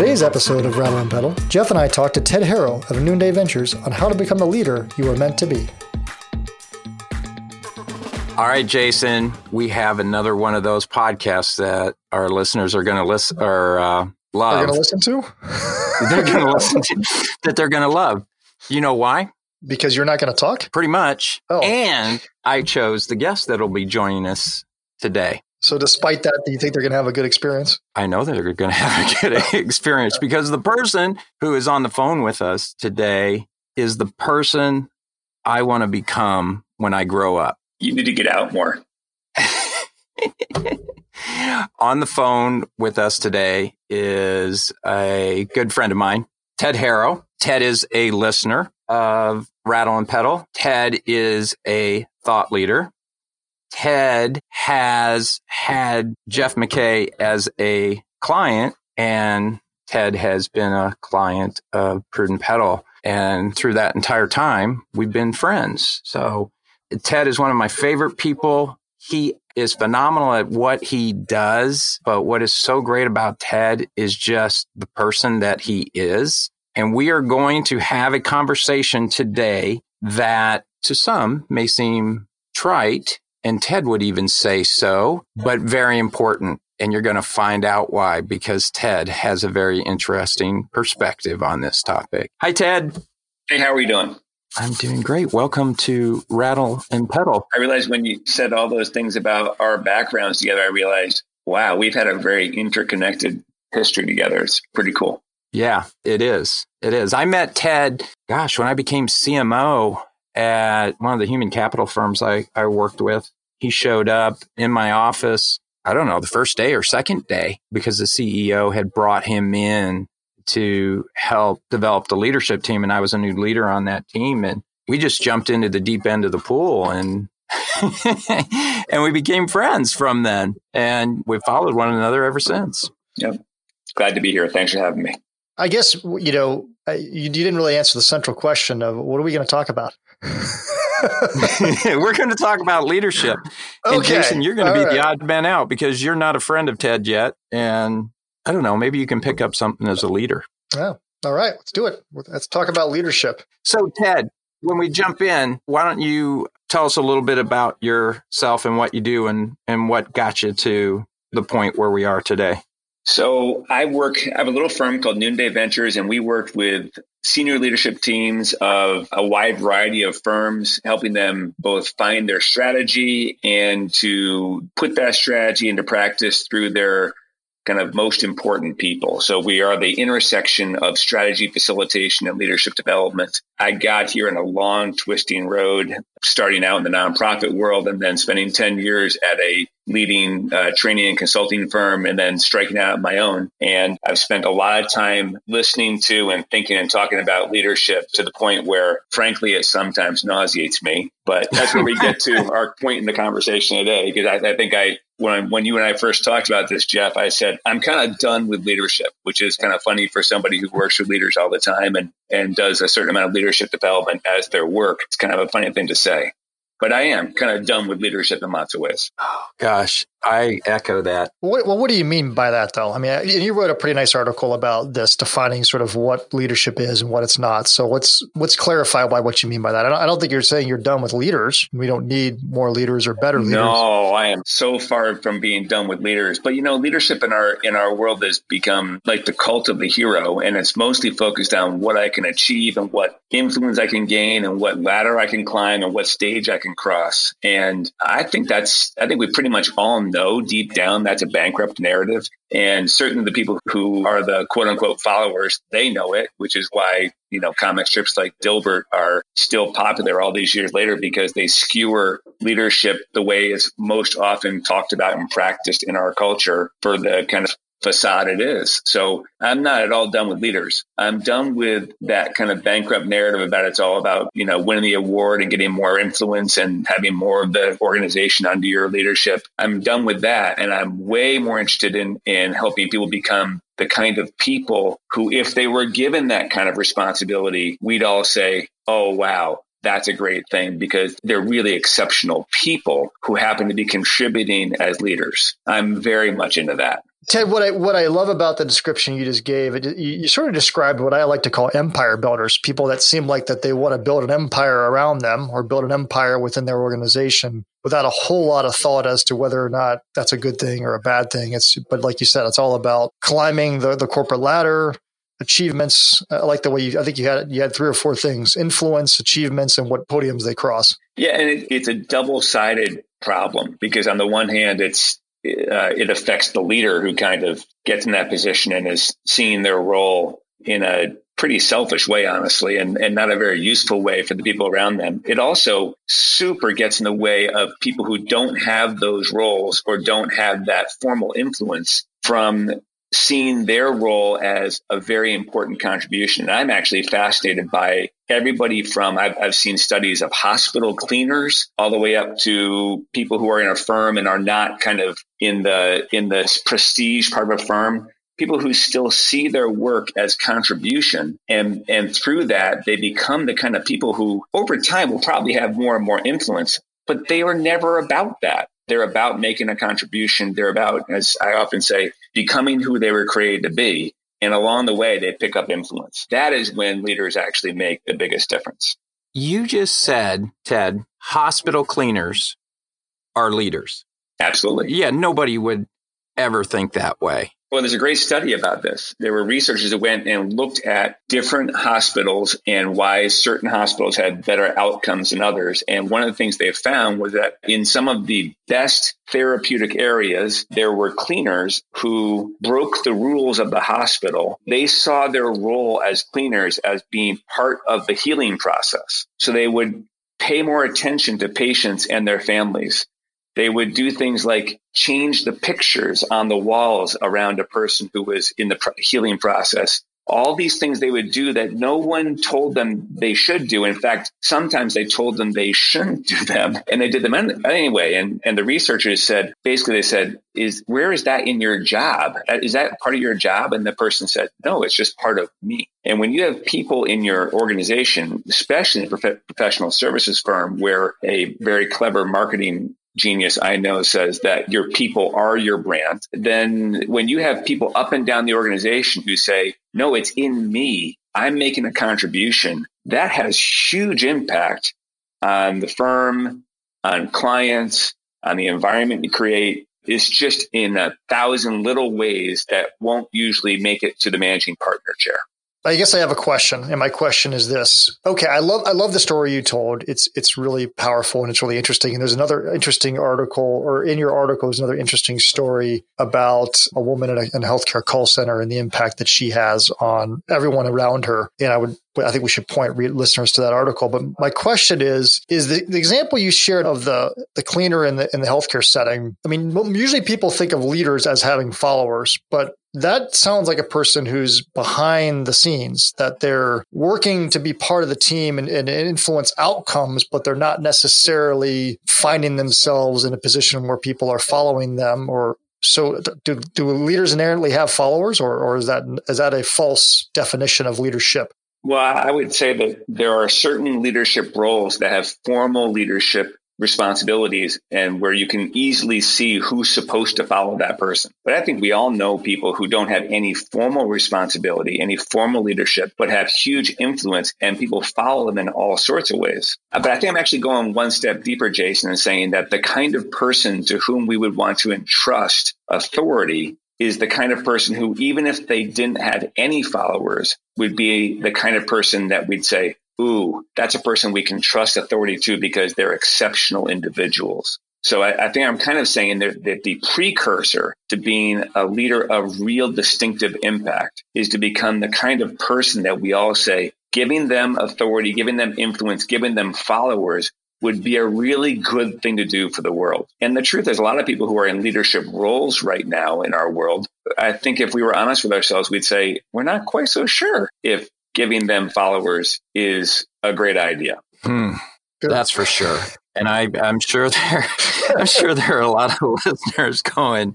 today's episode of Rattle and Pedal, Jeff and I talked to Ted Harro of Noonday Ventures on how to become the leader you are meant to be. All right, Jason, we have another one of those podcasts that our listeners are going to listen or uh, love. They're going to listen to? they're going to listen to that they're going to love. You know why? Because you're not going to talk? Pretty much. Oh. And I chose the guest that'll be joining us today. So, despite that, do you think they're going to have a good experience? I know that they're going to have a good experience because the person who is on the phone with us today is the person I want to become when I grow up. You need to get out more. on the phone with us today is a good friend of mine, Ted Harro. Ted is a listener of Rattle and Pedal. Ted is a thought leader. Ted has had Jeff McKay as a client and Ted has been a client of Prudent Pedal. And through that entire time, we've been friends. So Ted is one of my favorite people. He is phenomenal at what he does. But what is so great about Ted is just the person that he is. And we are going to have a conversation today that to some may seem trite. And Ted would even say so, but very important. And you're going to find out why, because Ted has a very interesting perspective on this topic. Hi, Ted. Hey, how are you doing? I'm doing great. Welcome to Rattle and Pedal. I realized when you said all those things about our backgrounds together, I realized, wow, we've had a very interconnected history together. It's pretty cool. Yeah, it is. It is. I met Ted, gosh, when I became CMO at one of the human capital firms I, I worked with. He showed up in my office, I don't know, the first day or second day because the CEO had brought him in to help develop the leadership team. And I was a new leader on that team. And we just jumped into the deep end of the pool and and we became friends from then. And we've followed one another ever since. Yep. Glad to be here. Thanks for having me. I guess, you know, you, didn't really answer the central question of what are we going to talk about? We're going to talk about leadership. Okay. And Jason, you're going to be right. the odd man out because you're not a friend of Ted yet. And I don't know, maybe you can pick up something as a leader. Oh, yeah. All right. Let's do it. Let's talk about leadership. So, Ted, when we jump in, why don't you tell us a little bit about yourself and what you do and, and what got you to the point where we are today? So I work, I have a little firm called Noonday Ventures, and we work with senior leadership teams of a wide variety of firms, helping them both find their strategy and to put that strategy into practice through their kind of most important people. So we are the intersection of strategy facilitation and leadership development. I got here in a long twisting road, starting out in the nonprofit world and then spending 10 years at a leading uh, training and consulting firm and then striking out my own. And I've spent a lot of time listening to and thinking and talking about leadership to the point where, frankly, it sometimes nauseates me. But that's where we get to our point in the conversation today, because I, I think I, when, when you and I first talked about this, Jeff, I said, I'm kind of done with leadership, which is kind of funny for somebody who works with leaders all the time and, and does a certain amount of leadership development as their work. It's kind of a funny thing to say. But I am kind of done with leadership in lots of ways. Oh, gosh, I echo that. What, well, what do you mean by that, though? I mean, you wrote a pretty nice article about this, defining sort of what leadership is and what it's not. So let's let's clarify by what you mean by that. I don't, I don't think you're saying you're done with leaders. We don't need more leaders or better leaders. No, I am so far from being done with leaders. But you know, leadership in our in our world has become like the cult of the hero, and it's mostly focused on what I can achieve and what influence I can gain and what ladder I can climb and what stage I can cross. And I think that's I think we pretty much all know deep down that's a bankrupt narrative. And certainly the people who are the quote unquote followers, they know it, which is why, you know, comic strips like Dilbert are still popular all these years later because they skewer leadership the way it's most often talked about and practiced in our culture for the kind of facade it is. So I'm not at all done with leaders. I'm done with that kind of bankrupt narrative about it's all about, you know, winning the award and getting more influence and having more of the organization under your leadership. I'm done with that. And I'm way more interested in, in helping people become the kind of people who, if they were given that kind of responsibility, we'd all say, oh, wow, that's a great thing because they're really exceptional people who happen to be contributing as leaders. I'm very much into that. Ted, what I what I love about the description you just gave, it, you, you, sort of described what I like to call empire builders, people that seem like that they want to build an empire around them or build an empire within their organization without a whole lot of thought as to whether or not that's a good thing or a bad thing. It's but like you said, it's all about climbing the the corporate ladder, achievements. I like the way you. I think you had you had three or four things: influence, achievements, and what podiums they cross. Yeah, and it, it's a double sided problem because on the one hand, it's uh, it affects the leader who kind of gets in that position and is seeing their role in a pretty selfish way, honestly, and, and not a very useful way for the people around them. It also super gets in the way of people who don't have those roles or don't have that formal influence from seeing their role as a very important contribution. And I'm actually fascinated by everybody from, I've, I've, seen studies of hospital cleaners all the way up to people who are in a firm and are not kind of in the, in the prestige part of a firm. People who still see their work as contribution and, and through that, they become the kind of people who over time will probably have more and more influence, but they were never about that. They're about making a contribution. They're about, as I often say, becoming who they were created to be. And along the way, they pick up influence. That is when leaders actually make the biggest difference. You just said, Ted, hospital cleaners are leaders. Absolutely. Yeah, nobody would ever think that way. Well, there's a great study about this. There were researchers that went and looked at different hospitals and why certain hospitals had better outcomes than others. And one of the things they found was that in some of the best therapeutic areas, there were cleaners who broke the rules of the hospital. They saw their role as cleaners as being part of the healing process. So they would pay more attention to patients and their families. They would do things like change the pictures on the walls around a person who was in the healing process. All these things they would do that no one told them they should do. In fact, sometimes they told them they shouldn't do them and they did them anyway. And, and the researchers said, basically they said, is where is that in your job? Uh, is that part of your job? And the person said, no, it's just part of me. And when you have people in your organization, especially in a prof- professional services firm where a very clever marketing genius I know says that your people are your brand, then when you have people up and down the organization who say, no, it's in me, I'm making a contribution, that has huge impact on the firm, on clients, on the environment you create. It's just in a thousand little ways that won't usually make it to the managing partner chair. I guess I have a question, and my question is this: Okay, I love I love the story you told. It's it's really powerful and it's really interesting. And there's another interesting article, or in your article, there's another interesting story about a woman in a, in a healthcare call center and the impact that she has on everyone around her. And I would I think we should point listeners to that article. But my question is: Is the, the example you shared of the the cleaner in the in the healthcare setting? I mean, usually people think of leaders as having followers, but that sounds like a person who's behind the scenes, that they're working to be part of the team and, and, influence outcomes, but they're not necessarily finding themselves in a position where people are following them or so do, do leaders inherently have followers or, or is that is that a false definition of leadership? Well, I would say that there are certain leadership roles that have formal leadership responsibilities and where you can easily see who's supposed to follow that person. But I think we all know people who don't have any formal responsibility, any formal leadership, but have huge influence and people follow them in all sorts of ways. But I think I'm actually going one step deeper, Jason, and saying that the kind of person to whom we would want to entrust authority is the kind of person who, even if they didn't have any followers, would be the kind of person that we'd say, ooh, that's a person we can trust authority to because they're exceptional individuals. So I, I think I'm kind of saying that, that the precursor to being a leader of real distinctive impact is to become the kind of person that we all say, giving them authority, giving them influence, giving them followers would be a really good thing to do for the world. And the truth is, a lot of people who are in leadership roles right now in our world, I think if we were honest with ourselves, we'd say, we're not quite so sure if giving them followers is a great idea. Hmm. That's for sure. And I, I'm sure there, I'm sure there are a lot of listeners going,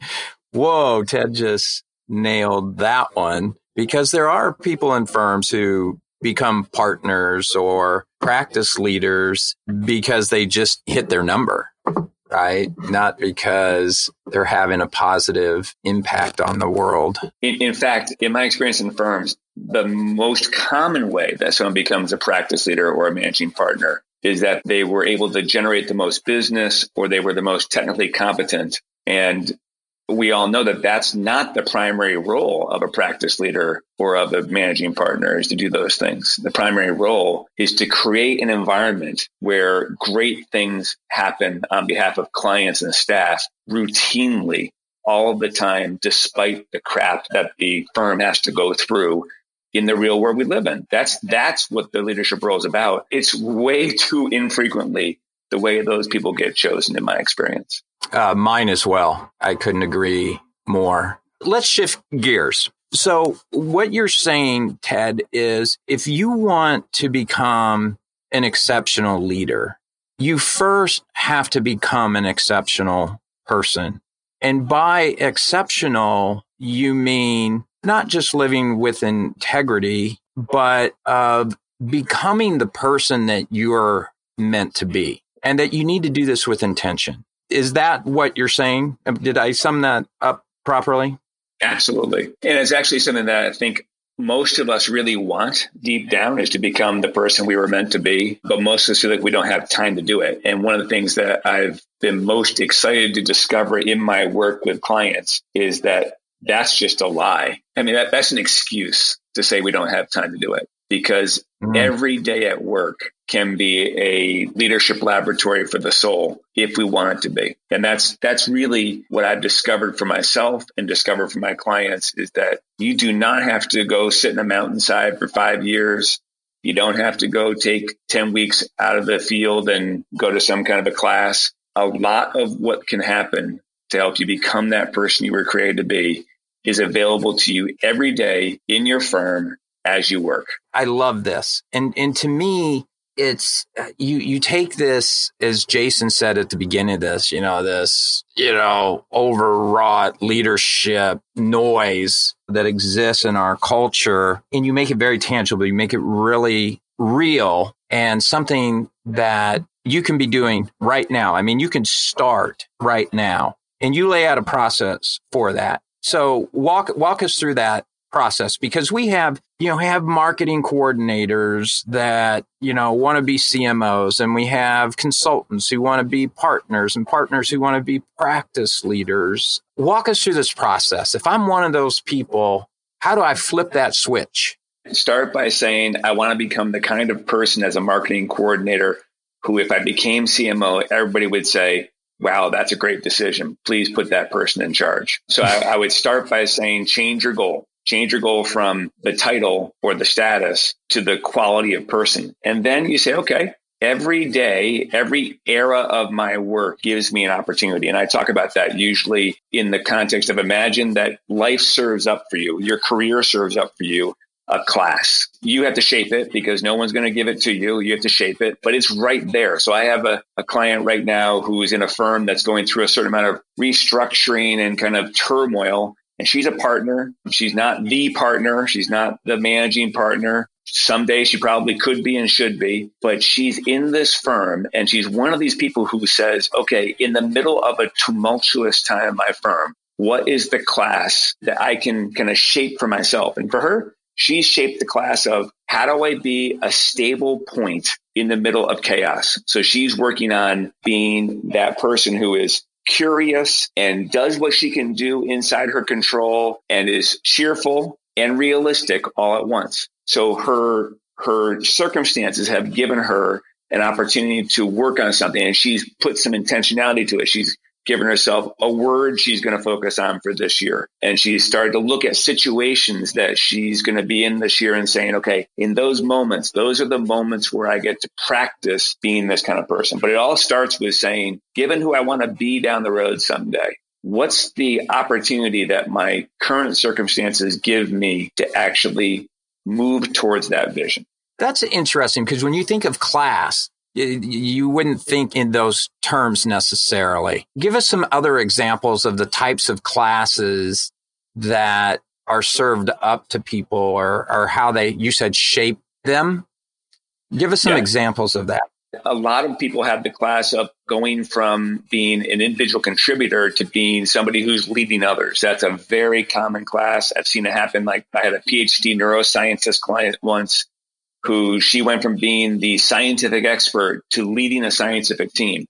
"Whoa, Ted just nailed that one." Because there are people in firms who become partners or practice leaders because they just hit their number. Right? Not because they're having a positive impact on the world. In, in, fact, in my experience in firms, the most common way that someone becomes a practice leader or a managing partner is that they were able to generate the most business or they were the most technically competent. And we all know that that's not the primary role of a practice leader or of a managing partner is to do those things. The primary role is to create an environment where great things happen on behalf of clients and staff routinely all the time, despite the crap that the firm has to go through in the real world we live in. That's, that's what the leadership role is about. It's way too infrequently the way those people get chosen in my experience. Uh, mine as well. I couldn't agree more. Let's shift gears. So, what you're saying, Ted, is if you want to become an exceptional leader, you first have to become an exceptional person. And by exceptional, you mean not just living with integrity, but of becoming the person that you're meant to be and that you need to do this with intention. Is that what you're saying? Did I sum that up properly? Absolutely. And it's actually something that I think most of us really want deep down is to become the person we were meant to be, but most of us feel like we don't have time to do it. And one of the things that I've been most excited to discover in my work with clients is that that's just a lie. I mean, that, that's an excuse to say we don't have time to do it because mm. every day at work can be a leadership laboratory for the soul if we want it to be. And that's that's really what I've discovered for myself and discovered for my clients is that you do not have to go sit in a mountainside for 5 years. You don't have to go take 10 weeks out of the field and go to some kind of a class. A lot of what can happen to help you become that person you were created to be is available to you every day in your firm as you work. I love this. And and to me it's uh, you you take this as Jason said at the beginning of this, you know, this, you know, overwrought leadership noise that exists in our culture and you make it very tangible, you make it really real and something that you can be doing right now. I mean, you can start right now and you lay out a process for that. So walk walk us through that process because we have, you know, have marketing coordinators that, you know, want to be CMOs and we have consultants who want to be partners and partners who want to be practice leaders. Walk us through this process. If I'm one of those people, how do I flip that switch? Start by saying, I want to become the kind of person as a marketing coordinator who, if I became CMO, everybody would say, wow, that's a great decision. Please put that person in charge. So I, I, would start by saying, change your goal change your goal from the title or the status to the quality of person. And then you say, okay, every day, every era of my work gives me an opportunity. And I talk about that usually in the context of imagine that life serves up for you, your career serves up for you a class. You have to shape it because no one's going to give it to you. You have to shape it, but it's right there. So I have a, a client right now who is in a firm that's going through a certain amount of restructuring and kind of turmoil and she's a partner. She's not the partner. She's not the managing partner. Someday she probably could be and should be, but she's in this firm and she's one of these people who says, okay, in the middle of a tumultuous time in my firm, what is the class that I can kind of shape for myself? And for her, she's shaped the class of how do I be a stable point in the middle of chaos? So she's working on being that person who is curious and does what she can do inside her control and is cheerful and realistic all at once. So her her circumstances have given her an opportunity to work on something and she's put some intentionality to it. She's given herself a word she's going to focus on for this year. And she's started to look at situations that she's going to be in this year and saying, okay, in those moments, those are the moments where I get to practice being this kind of person. But it all starts with saying, given who I want to be down the road someday, what's the opportunity that my current circumstances give me to actually move towards that vision? That's interesting because when you think of class, you wouldn't think in those terms necessarily. Give us some other examples of the types of classes that are served up to people or, or how they, you said shape them. Give us some yeah. examples of that. a lot of people have the class of going from being an individual contributor to being somebody who's leading others. That's a very common class. I've seen it happen. Like I had a PhD neuroscientist client once who she went from being the scientific expert to leading a scientific team.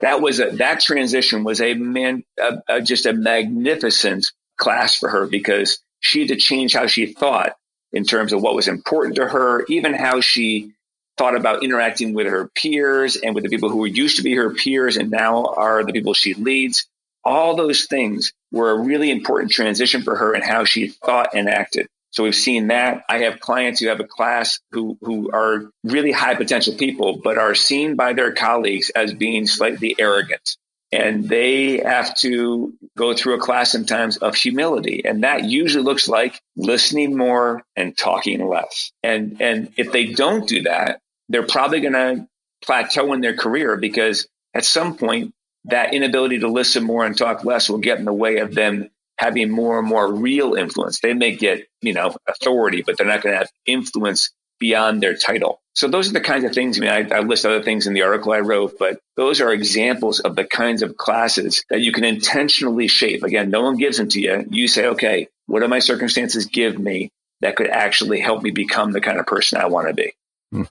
That was a, that transition was a man, a, a, just a magnificent class for her because she had to change how she thought in terms of what was important to her, even how she thought about interacting with her peers and with the people who used to be her peers and now are the people she leads. All those things were a really important transition for her and how she thought and acted. So we've seen that. I have clients who have a class who, who are really high potential people, but are seen by their colleagues as being slightly arrogant. And they have to go through a class sometimes of humility. And that usually looks like listening more and talking less. And, and if they don't do that, they're probably going to plateau in their career because at some point that inability to listen more and talk less will get in the way of them having more and more real influence. They may get, you know, authority, but they're not going to have influence beyond their title. So those are the kinds of things. I mean, I, I, list other things in the article I wrote, but those are examples of the kinds of classes that you can intentionally shape. Again, no one gives them to you. You say, okay, what do my circumstances give me that could actually help me become the kind of person I want to be? Hmm.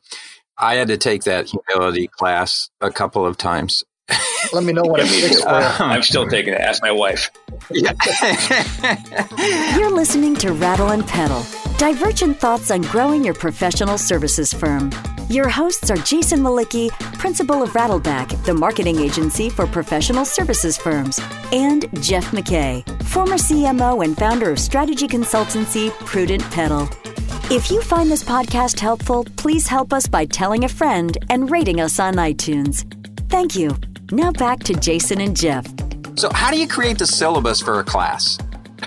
I had to take that humility class a couple of times. Let me know what it fixed for um, I'm still taking it. Ask my wife. Yeah. You're listening to Rattle and Pedal, divergent thoughts on growing your professional services firm. Your hosts are Jason Mlicki, principal of Rattleback, the marketing agency for professional services firms, and Jeff McKay, former CMO and founder of strategy consultancy Prudent Pedal. If you find this podcast helpful, please help us by telling a friend and rating us on iTunes. Thank you. Now back to Jason and Jeff. So, how do you create the syllabus for a class?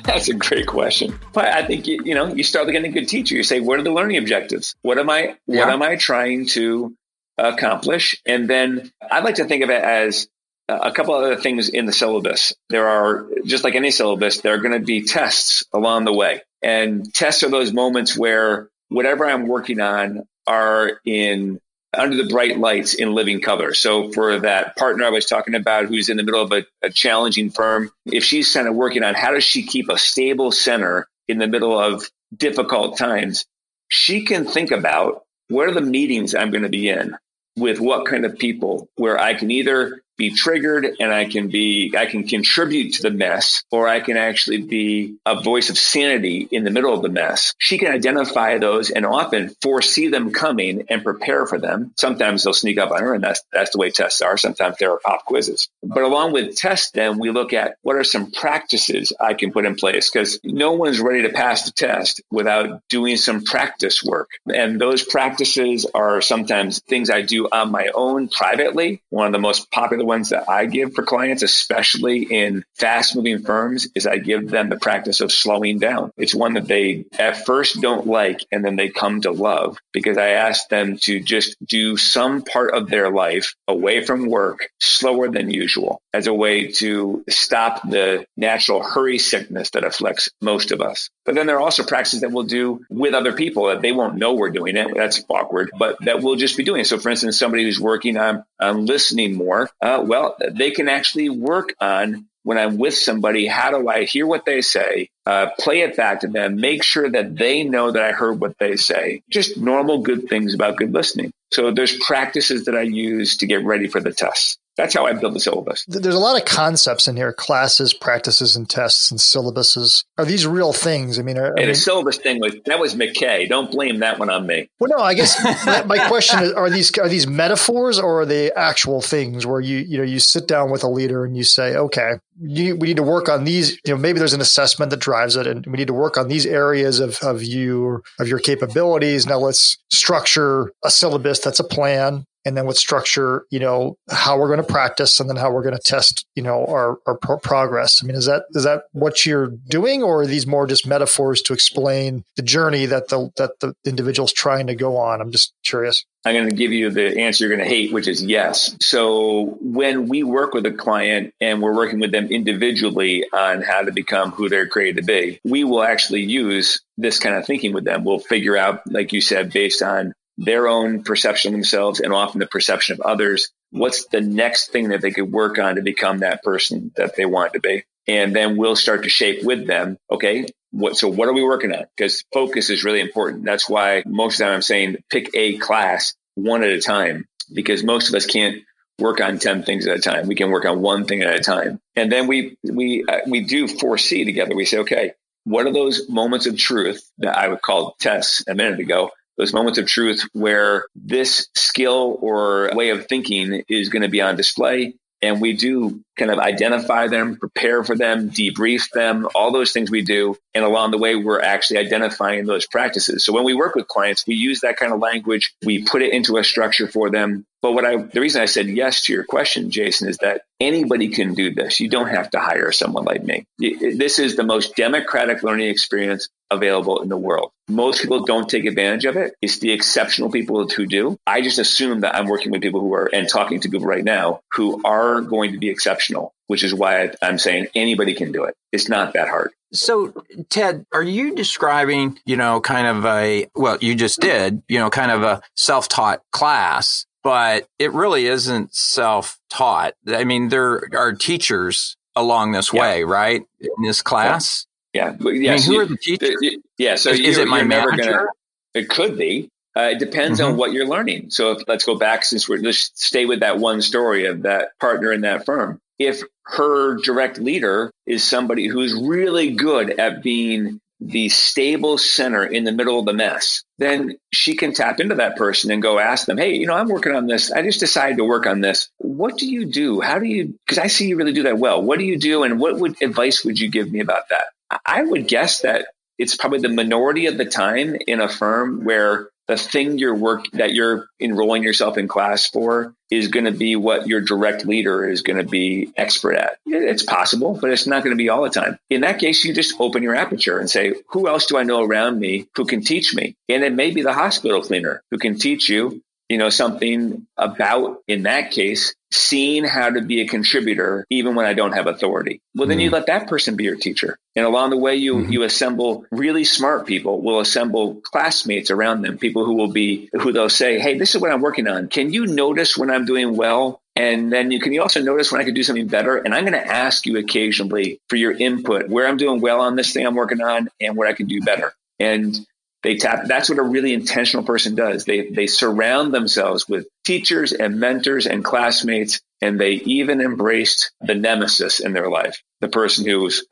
That's a great question. But I think you, you know you start with getting a good teacher. You say, what are the learning objectives? What am I what yeah. am I trying to accomplish? And then I'd like to think of it as a couple other things in the syllabus. There are just like any syllabus, there are going to be tests along the way. And tests are those moments where whatever I'm working on are in under the bright lights in living color. So for that partner I was talking about who's in the middle of a, a challenging firm, if she's kind of working on how does she keep a stable center in the middle of difficult times, she can think about what are the meetings I'm going to be in with what kind of people where I can either be triggered and I can be, I can contribute to the mess or I can actually be a voice of sanity in the middle of the mess. She can identify those and often foresee them coming and prepare for them. Sometimes they'll sneak up on her and that's, that's the way tests are. Sometimes there are pop quizzes. But along with tests, then we look at what are some practices I can put in place because no one's ready to pass the test without doing some practice work. And those practices are sometimes things I do on my own privately. One of the most popular ones that I give for clients, especially in fast moving firms, is I give them the practice of slowing down. It's one that they at first don't like and then they come to love because I ask them to just do some part of their life away from work slower than usual as a way to stop the natural hurry sickness that afflicts most of us. But then there are also practices that we'll do with other people that they won't know we're doing it. That's awkward, but that we'll just be doing. So for instance, somebody who's working on, on listening more, uh, well, they can actually work on when I'm with somebody, how do I hear what they say, uh, play it back to them, make sure that they know that I heard what they say. Just normal good things about good listening. So there's practices that I use to get ready for the tests that's how I build the syllabus. There's a lot of concepts in here: classes, practices, and tests, and syllabuses. Are these real things? I mean, are, and mean, the syllabus thing was that was McKay. Don't blame that one on me. Well, no, I guess my, my, question is: Are these are these metaphors or are they actual things where you you know you sit down with a leader and you say, okay, you, we need to work on these. You know, maybe there's an assessment that drives it, and we need to work on these areas of of you of your capabilities. Now let's structure a syllabus that's a plan and then with structure, you know, how we're going to practice and then how we're going to test, you know, our, our pro- progress. I mean, is that, is that what you're doing or are these more just metaphors to explain the journey that the, that the individual's trying to go on? I'm just curious. I'm going to give you the answer you're going to hate, which is yes. So when we work with a client and we're working with them individually on how to become who they're created to be, we will actually use this kind of thinking with them. We'll figure out, like you said, based on their own perception of themselves and often the perception of others. What's the next thing that they could work on to become that person that they want to be? And then we'll start to shape with them. Okay. What, so what are we working on? Because focus is really important. That's why most of the time I'm saying pick a class one at a time because most of us can't work on 10 things at a time. We can work on one thing at a time. And then we, we, uh, we do 4C together. We say, okay, what are those moments of truth that I would call tests a minute ago? Those moments of truth where this skill or way of thinking is going to be on display and we do kind of identify them, prepare for them, debrief them, all those things we do. And along the way, we're actually identifying those practices. So when we work with clients, we use that kind of language. We put it into a structure for them. But what I, the reason I said yes to your question, Jason, is that anybody can do this. You don't have to hire someone like me. This is the most democratic learning experience available in the world. Most people don't take advantage of it. It's the exceptional people who do. I just assume that I'm working with people who are and talking to people right now who are going to be exceptional, which is why I'm saying anybody can do it. It's not that hard. So, Ted, are you describing, you know, kind of a, well, you just did, you know, kind of a self taught class, but it really isn't self taught. I mean, there are teachers along this yeah. way, right? In this class? Yeah. yeah. I mean, who are the teachers? Yeah. So is, is it my manager? Gonna, it could be. Uh, it depends mm-hmm. on what you're learning. So if, let's go back since we're let's stay with that one story of that partner in that firm. If her direct leader is somebody who's really good at being the stable center in the middle of the mess, then she can tap into that person and go ask them, Hey, you know, I'm working on this. I just decided to work on this. What do you do? How do you, because I see you really do that well. What do you do? And what would advice would you give me about that? I would guess that it's probably the minority of the time in a firm where the thing you're work that you're enrolling yourself in class for is going to be what your direct leader is going to be expert at. It's possible, but it's not going to be all the time. In that case, you just open your aperture and say, who else do I know around me who can teach me? And it may be the hospital cleaner who can teach you you know, something about, in that case, seeing how to be a contributor even when I don't have authority. Well, then mm you let that person be your teacher. And along the way, you, mm-hmm. you assemble really smart people will assemble classmates around them, people who will be, who they'll say, Hey, this is what I'm working on. Can you notice when I'm doing well? And then you can you also notice when I could do something better. And I'm going to ask you occasionally for your input, where I'm doing well on this thing I'm working on and where I can do better. And they tap. That's what a really intentional person does. They they surround themselves with teachers and mentors and classmates, and they even embraced the nemesis in their life. The person whose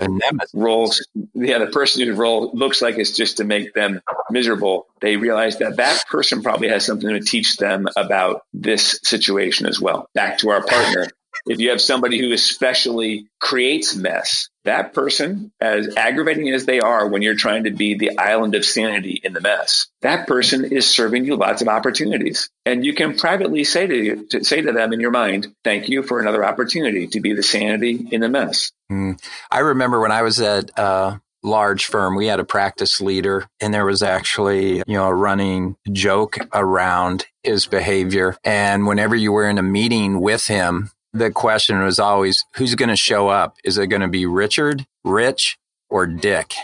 role, yeah, the person whose role looks like it's just to make them miserable. They realize that that person probably has something to teach them about this situation as well. Back to our partner. If you have somebody who especially creates mess, that person, as aggravating as they are when you're trying to be the island of sanity in the mess, that person is serving you lots of opportunities. And you can privately say to, you, to say to them in your mind, thank you for another opportunity to be the sanity in the mess. Mm. I remember when I was at a large firm, we had a practice leader and there was actually, you know, a running joke around his behavior. And whenever you were in a meeting with him, the question was always who's going to show up? Is it going to be Richard, Rich, or Dick?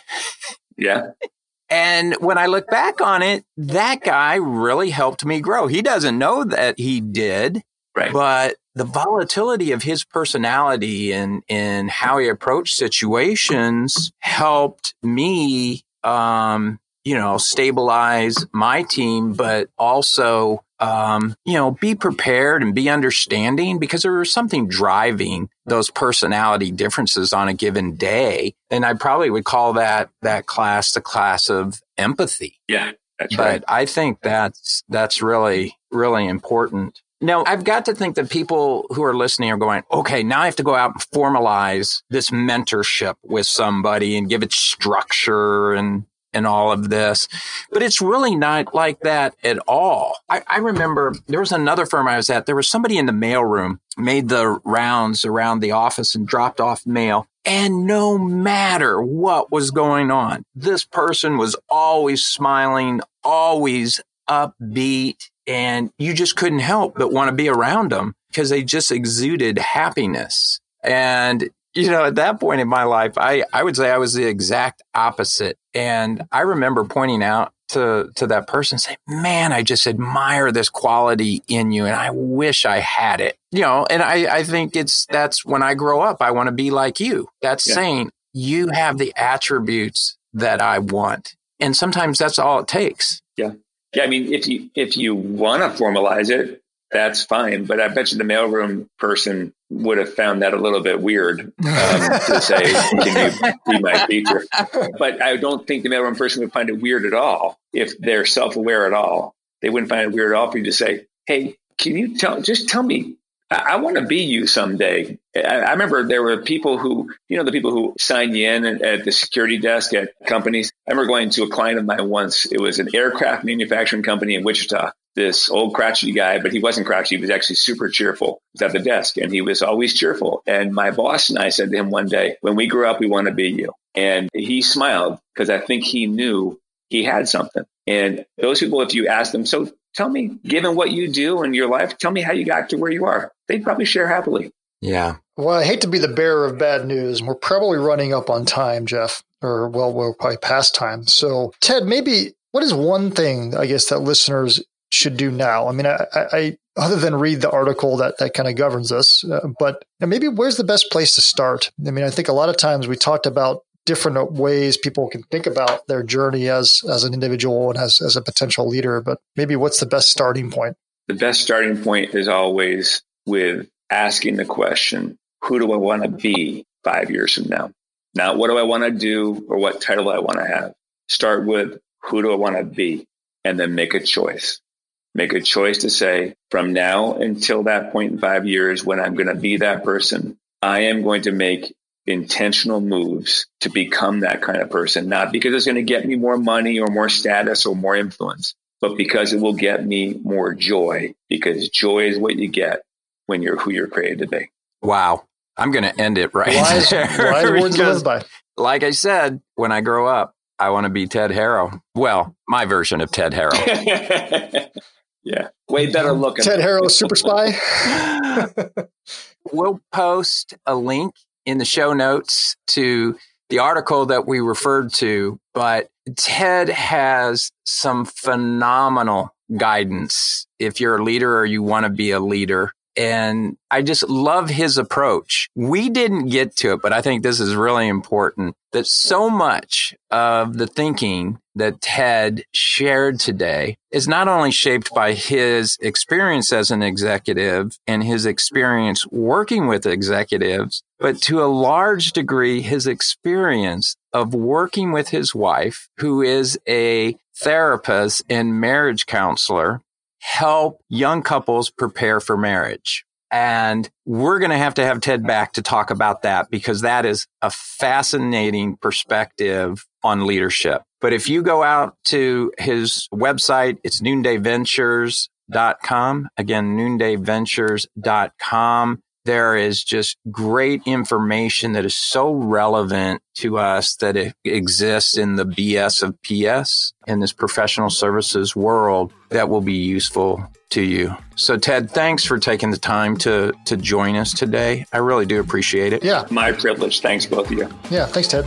Yeah. And when I look back on it, that guy really helped me grow. He doesn't know that he did, right. but the volatility of his personality and, and how he approached situations helped me, um, you know, stabilize my team, but also um, you know, be prepared and be understanding because there was something driving those personality differences on a given day. And I probably would call that, that class the class of empathy. Yeah. That's but right. I think that's, that's really, really important. Now, I've got to think that people who are listening are going, okay, now I have to go out and formalize this mentorship with somebody and give it structure and and all of this. But it's really not like that at all. I, I, remember there was another firm I was at. There was somebody in the mailroom made the rounds around the office and dropped off mail. And no matter what was going on, this person was always smiling, always upbeat. And you just couldn't help but want to be around them because they just exuded happiness. And you know, at that point in my life, I, I would say I was the exact opposite. And I remember pointing out to, to that person say, man, I just admire this quality in you and I wish I had it. You know, and I, I think it's, that's when I grow up, I want to be like you. That's yeah. saying you have the attributes that I want. And sometimes that's all it takes. Yeah. Yeah. I mean, if you, if you want to formalize it, that's fine. But I bet you the mailroom person would have found that a little bit weird um, to say, "Can you be my teacher?" But I don't think the mailroom person would find it weird at all if they're self-aware at all. They wouldn't find it weird at all for you to say, "Hey, can you tell? Just tell me. I, I want to be you someday." I, I, remember there were people who, you know, the people who sign you in at, at the security desk at companies. I remember going to a client of mine once. It was an aircraft manufacturing company in Wichita this old crotchety guy, but he wasn't crotchety. He was actually super cheerful. He was at the desk and he was always cheerful. And my boss and I said to him one day, when we grow up, we want to be you. And he smiled because I think he knew he had something. And those people, if you ask them, so tell me, given what you do in your life, tell me how you got to where you are. They'd probably share happily. Yeah. Well, I hate to be the bearer of bad news. We're probably running up on time, Jeff, or well, we're probably past time. So, Ted, maybe what is one thing I guess that listeners should do now? I mean, I, I other than read the article that that kind of governs us, uh, but maybe where's the best place to start? I mean, I think a lot of times we talked about different ways people can think about their journey as as an individual and as as a potential leader, but maybe what's the best starting point? The best starting point is always with asking the question, who do I want to be 5 years from now? Not what do I want to do or what title I want to have. Start with who do I want to be and then make a choice make a choice to say from now until that point in five years when I'm going to be that person, I am going to make intentional moves to become that kind of person, not because it's going to get me more money or more status or more influence, but because it will get me more joy because joy is what you get when you're who you're created to be. Wow. I'm going to end it right wise, there. Wise words to live by. Like I said, when I grow up, I want to be Ted Harro. Well, my version of Ted Harro. Yeah, way better mm-hmm. looking. Ted Harro, super spy. we'll post a link in the show notes to the article that we referred to, but Ted has some phenomenal guidance. If you're a leader or you want to be a leader, and I just love his approach. We didn't get to it, but I think this is really important that so much of the thinking that Ted shared today is not only shaped by his experience as an executive and his experience working with executives, but to a large degree, his experience of working with his wife, who is a therapist and marriage counselor help young couples prepare for marriage. And we're going to have to have Ted back to talk about that because that is a fascinating perspective on leadership. But if you go out to his website, it's noondayventures.com. Again, noondayventures.com there is just great information that is so relevant to us that it exists in the BS of PS in this professional services world that will be useful to you. So Ted, thanks for taking the time to to join us today. I really do appreciate it. Yeah. My privilege. Thanks both of you. Yeah, thanks Ted.